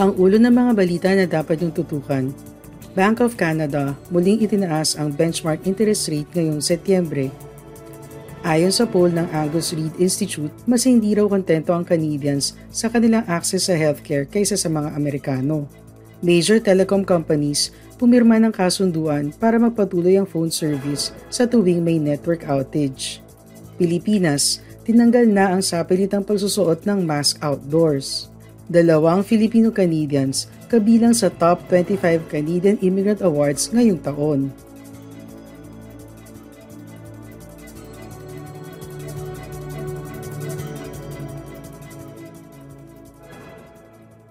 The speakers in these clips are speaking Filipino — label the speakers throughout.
Speaker 1: Ang ulo ng mga balita na dapat yung tutukan. Bank of Canada muling itinaas ang benchmark interest rate ngayong Setyembre. Ayon sa poll ng Angus Reid Institute, mas hindi raw kontento ang Canadians sa kanilang access sa healthcare kaysa sa mga Amerikano. Major telecom companies pumirma ng kasunduan para magpatuloy ang phone service sa tuwing may network outage. Pilipinas, tinanggal na ang sapilitang pagsusuot ng mask outdoors dalawang Filipino-Canadians kabilang sa top 25 Canadian Immigrant Awards ngayong taon.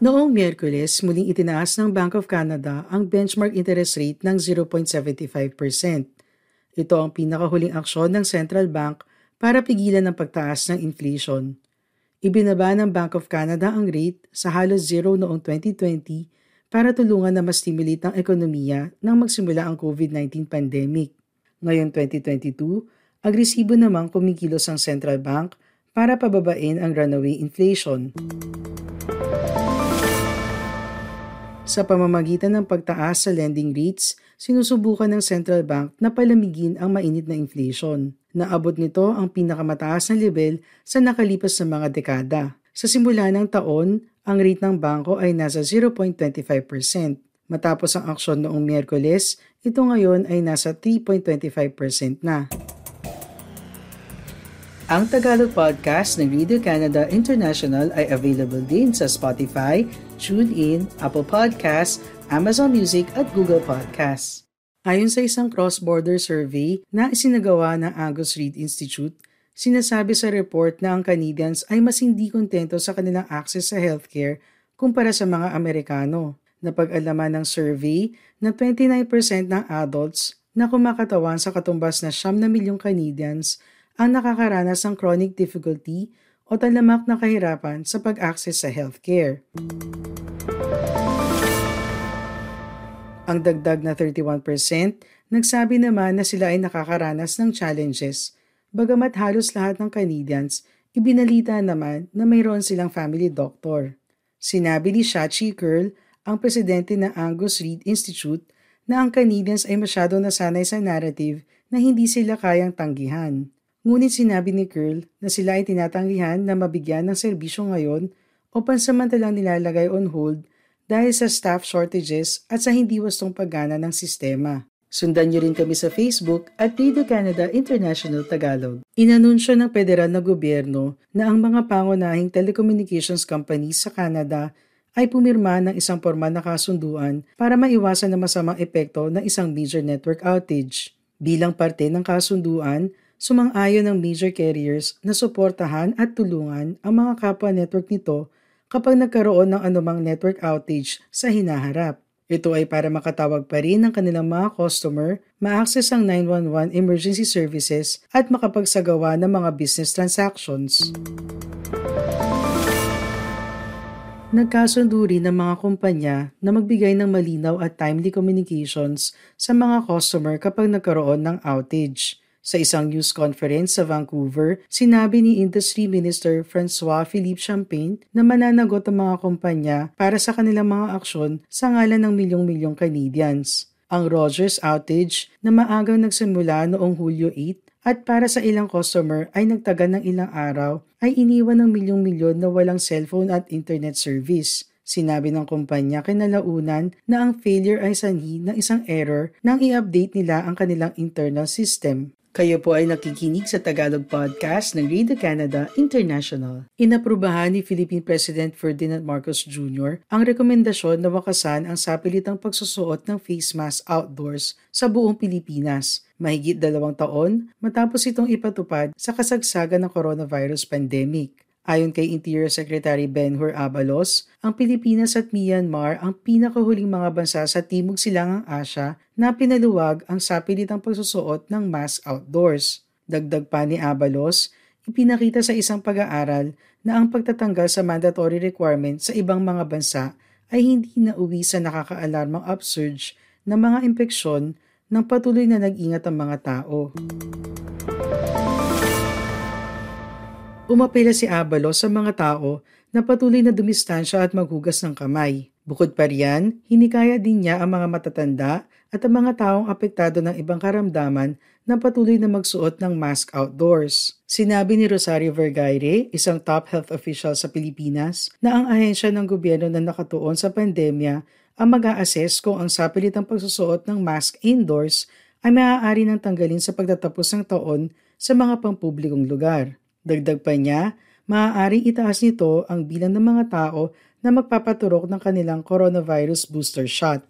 Speaker 1: Noong Miyerkules, muling itinaas ng Bank of Canada ang benchmark interest rate ng 0.75%. Ito ang pinakahuling aksyon ng central bank para pigilan ang pagtaas ng inflation. Ibinaba ng Bank of Canada ang rate sa halos zero noong 2020 para tulungan na ma-stimulate ang ekonomiya nang magsimula ang COVID-19 pandemic. Ngayon 2022, agresibo namang kumikilos ang central bank para pababain ang runaway inflation. Sa pamamagitan ng pagtaas sa lending rates, sinusubukan ng central bank na palamigin ang mainit na inflation. Naabot nito ang pinakamataas na level sa nakalipas na mga dekada. Sa simula ng taon, ang rate ng bangko ay nasa 0.25%. Matapos ang aksyon noong Miyerkules, ito ngayon ay nasa 3.25% na. Ang Tagalog podcast ng Radio Canada International ay available din sa Spotify, TuneIn, Apple Podcasts, Amazon Music at Google Podcasts. Ayon sa isang cross-border survey na isinagawa ng Angus Reid Institute, sinasabi sa report na ang Canadians ay mas hindi kontento sa kanilang access sa healthcare kumpara sa mga Amerikano. Napag-alaman ng survey na 29% ng adults na kumakatawan sa katumbas na siyam na milyong Canadians ang nakakaranas ng chronic difficulty o talamak na kahirapan sa pag-access sa healthcare. Ang dagdag na 31% nagsabi naman na sila ay nakakaranas ng challenges, bagamat halos lahat ng Canadians ibinalita naman na mayroon silang family doctor. Sinabi ni Shachi Curl, ang presidente ng Angus Reid Institute, na ang Canadians ay masyado nasanay sa narrative na hindi sila kayang tanggihan. Ngunit sinabi ni Curl na sila ay tinatanggihan na mabigyan ng serbisyo ngayon o pansamantalang nilalagay on hold dahil sa staff shortages at sa hindi wastong paggana ng sistema. Sundan niyo rin kami sa Facebook at Radio Canada International Tagalog. Inanunsyo ng federal na gobyerno na ang mga pangunahing telecommunications companies sa Canada ay pumirma ng isang formal na kasunduan para maiwasan ang masamang epekto ng isang major network outage. Bilang parte ng kasunduan, sumang-ayon ng major carriers na suportahan at tulungan ang mga kapwa network nito kapag nagkaroon ng anumang network outage sa hinaharap. Ito ay para makatawag pa rin ng kanilang mga customer, ma-access ang 911 emergency services at makapagsagawa ng mga business transactions. Nagkasundo rin ng mga kumpanya na magbigay ng malinaw at timely communications sa mga customer kapag nagkaroon ng outage. Sa isang news conference sa Vancouver, sinabi ni Industry Minister Francois-Philippe Champagne na mananagot ang mga kumpanya para sa kanilang mga aksyon sa ngalan ng milyong-milyong Canadians. Ang Rogers outage na maagang nagsimula noong Hulyo 8 at para sa ilang customer ay nagtagal ng ilang araw ay iniwan ng milyong-milyon na walang cellphone at internet service. Sinabi ng kumpanya kinalaunan na ang failure ay sanhi ng isang error nang i-update nila ang kanilang internal system. Kayo po ay nakikinig sa Tagalog Podcast ng Radio Canada International. Inaprubahan ni Philippine President Ferdinand Marcos Jr. ang rekomendasyon na wakasan ang sapilitang pagsusuot ng face mask outdoors sa buong Pilipinas, mahigit dalawang taon matapos itong ipatupad sa kasagsagan ng coronavirus pandemic. Ayon kay Interior Secretary Benhur Abalos, ang Pilipinas at Myanmar ang pinakahuling mga bansa sa Timog Silangang Asya na pinaluwag ang sapilitang pagsusuot ng mask outdoors. Dagdag pa ni Abalos, ipinakita sa isang pag-aaral na ang pagtatanggal sa mandatory requirement sa ibang mga bansa ay hindi na uwi sa nakakaalarmang upsurge ng mga impeksyon ng patuloy na nag-ingat ang mga tao. Umapela si Abalo sa mga tao na patuloy na dumistansya at maghugas ng kamay. Bukod pa riyan, hinikaya din niya ang mga matatanda at ang mga taong apektado ng ibang karamdaman na patuloy na magsuot ng mask outdoors. Sinabi ni Rosario Vergaire, isang top health official sa Pilipinas, na ang ahensya ng gobyerno na nakatuon sa pandemya ang mag-a-assess kung ang sapilitang pagsusuot ng mask indoors ay maaari nang tanggalin sa pagtatapos ng taon sa mga pampublikong lugar. Dagdag pa niya, maaaring itaas nito ang bilang ng mga tao na magpapaturok ng kanilang coronavirus booster shot.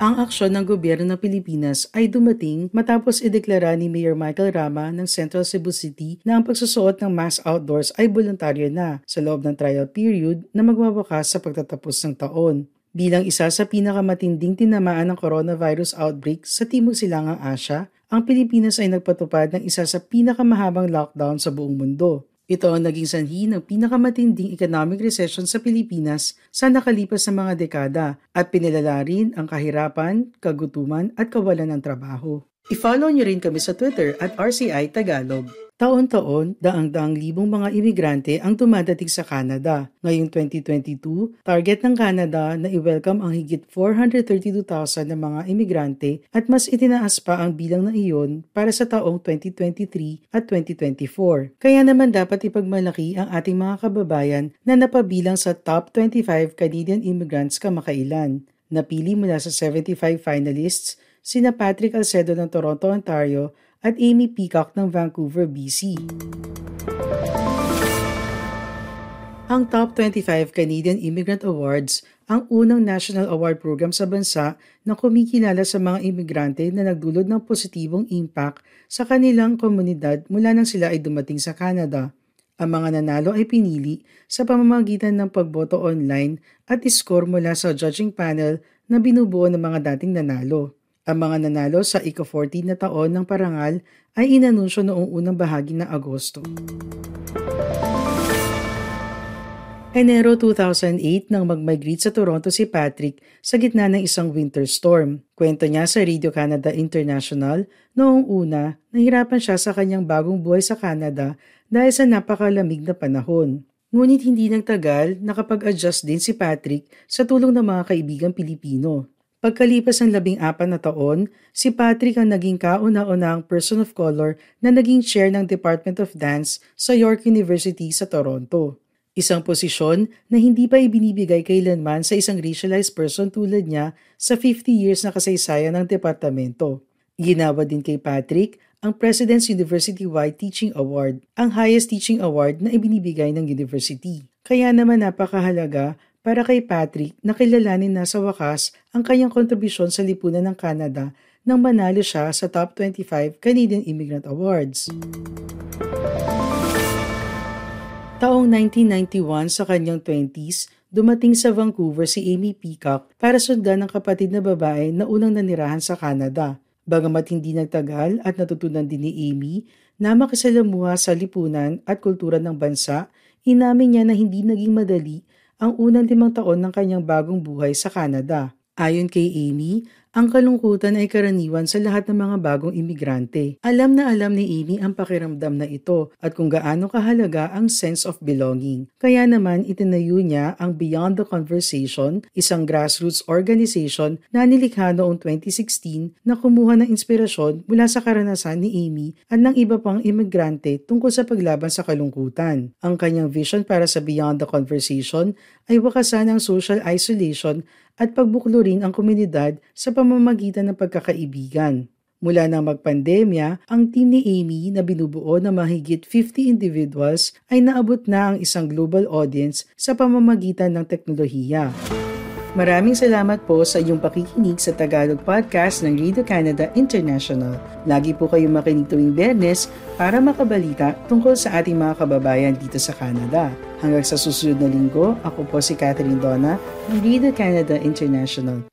Speaker 1: Ang aksyon ng gobyerno ng Pilipinas ay dumating matapos ideklara ni Mayor Michael Rama ng Central Cebu City na ang pagsusuot ng mask outdoors ay voluntaryo na sa loob ng trial period na magwawakas sa pagtatapos ng taon. Bilang isa sa pinakamatinding tinamaan ng coronavirus outbreak sa Timog Silangang Asya, ang Pilipinas ay nagpatupad ng isa sa pinakamahabang lockdown sa buong mundo. Ito ang naging sanhi ng pinakamatinding economic recession sa Pilipinas sa nakalipas na mga dekada at pinilala rin ang kahirapan, kagutuman at kawalan ng trabaho. I-follow niyo rin kami sa Twitter at RCI Tagalog. Taon-taon, daang-daang libong mga imigrante ang dumadating sa Canada. Ngayong 2022, target ng Canada na i-welcome ang higit 432,000 na mga imigrante at mas itinaas pa ang bilang na iyon para sa taong 2023 at 2024. Kaya naman dapat ipagmalaki ang ating mga kababayan na napabilang sa top 25 Canadian immigrants kamakailan. Napili mula sa 75 finalists sina Patrick Alcedo ng Toronto, Ontario at Amy Peacock ng Vancouver, BC. Ang Top 25 Canadian Immigrant Awards ang unang national award program sa bansa na kumikilala sa mga imigrante na nagdulot ng positibong impact sa kanilang komunidad mula nang sila ay dumating sa Canada. Ang mga nanalo ay pinili sa pamamagitan ng pagboto online at score mula sa judging panel na binubuo ng mga dating nanalo. Ang mga nanalo sa ika-14 na taon ng parangal ay inanunsyo noong unang bahagi ng Agosto. Enero 2008 nang mag-migrate sa Toronto si Patrick sa gitna ng isang winter storm. Kwento niya sa Radio Canada International, noong una, nahirapan siya sa kanyang bagong buhay sa Canada dahil sa napakalamig na panahon. Ngunit hindi nagtagal, nakapag-adjust din si Patrick sa tulong ng mga kaibigang Pilipino. Pagkalipas ng labing apat na taon, si Patrick ang naging kauna-unahang person of color na naging chair ng Department of Dance sa York University sa Toronto. Isang posisyon na hindi pa ibinibigay kailanman sa isang racialized person tulad niya sa 50 years na kasaysayan ng departamento. Ginawa din kay Patrick ang President's University-wide Teaching Award, ang highest teaching award na ibinibigay ng university. Kaya naman napakahalaga para kay Patrick na kilalanin na sa wakas ang kanyang kontribusyon sa lipunan ng Canada nang manalo siya sa Top 25 Canadian Immigrant Awards. Taong 1991 sa kanyang 20s, dumating sa Vancouver si Amy Peacock para sundan ng kapatid na babae na unang nanirahan sa Canada. Bagamat hindi nagtagal at natutunan din ni Amy na makisalamuha sa lipunan at kultura ng bansa, inamin niya na hindi naging madali ang unang limang taon ng kanyang bagong buhay sa Canada. Ayon kay Amy, ang kalungkutan ay karaniwan sa lahat ng mga bagong imigrante. Alam na alam ni Amy ang pakiramdam na ito at kung gaano kahalaga ang sense of belonging. Kaya naman itinayo niya ang Beyond the Conversation, isang grassroots organization na nilikha noong 2016 na kumuha ng inspirasyon mula sa karanasan ni Amy at ng iba pang imigrante tungkol sa paglaban sa kalungkutan. Ang kanyang vision para sa Beyond the Conversation ay wakasan ang social isolation at pagbuklo rin ang komunidad sa pamamagitan ng pagkakaibigan. Mula nang magpandemya, ang team ni Amy na binubuo ng mahigit 50 individuals ay naabot na ang isang global audience sa pamamagitan ng teknolohiya. Maraming salamat po sa iyong pakikinig sa Tagalog Podcast ng Radio Canada International. Lagi po kayong makinig tuwing Bernes para makabalita tungkol sa ating mga kababayan dito sa Canada. Hanggang sa susunod na linggo, ako po si Catherine Donna ng Radio Canada International.